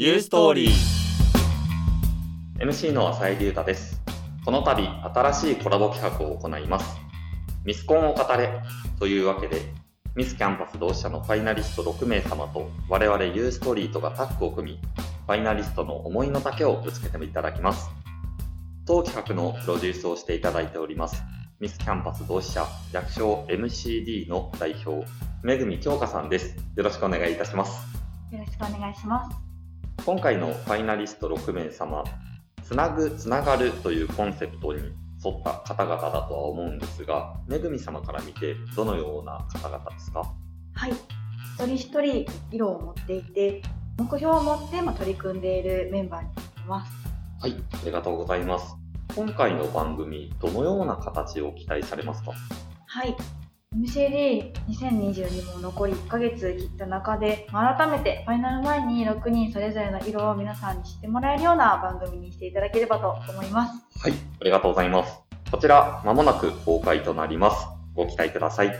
ユーストーリー MC の浅井隆太です。この度、新しいコラボ企画を行います。ミスコンを語れというわけで、ミスキャンパス同志社のファイナリスト6名様と我々ユーストリートがタッグを組み、ファイナリストの思いの丈をぶつけていただきます。当企画のプロデュースをしていただいております、ミスキャンパス同志社略称 MCD の代表、めぐみ京香さんです。よろしくお願いいたします。よろしくお願いします。今回のファイナリスト6名様、つなぐ、つながるというコンセプトに沿った方々だとは思うんですが、めぐみ様から見てどのような方々ですか？はい。一人一人色を持っていて、目標を持ってまあ取り組んでいるメンバーになっています。はい、ありがとうございます。今回の番組、どのような形を期待されますか？はい。MCD2022 も残り1ヶ月切った中で、改めてファイナル前に6人それぞれの色を皆さんに知ってもらえるような番組にしていただければと思います。はい、ありがとうございます。こちら、まもなく公開となります。ご期待ください。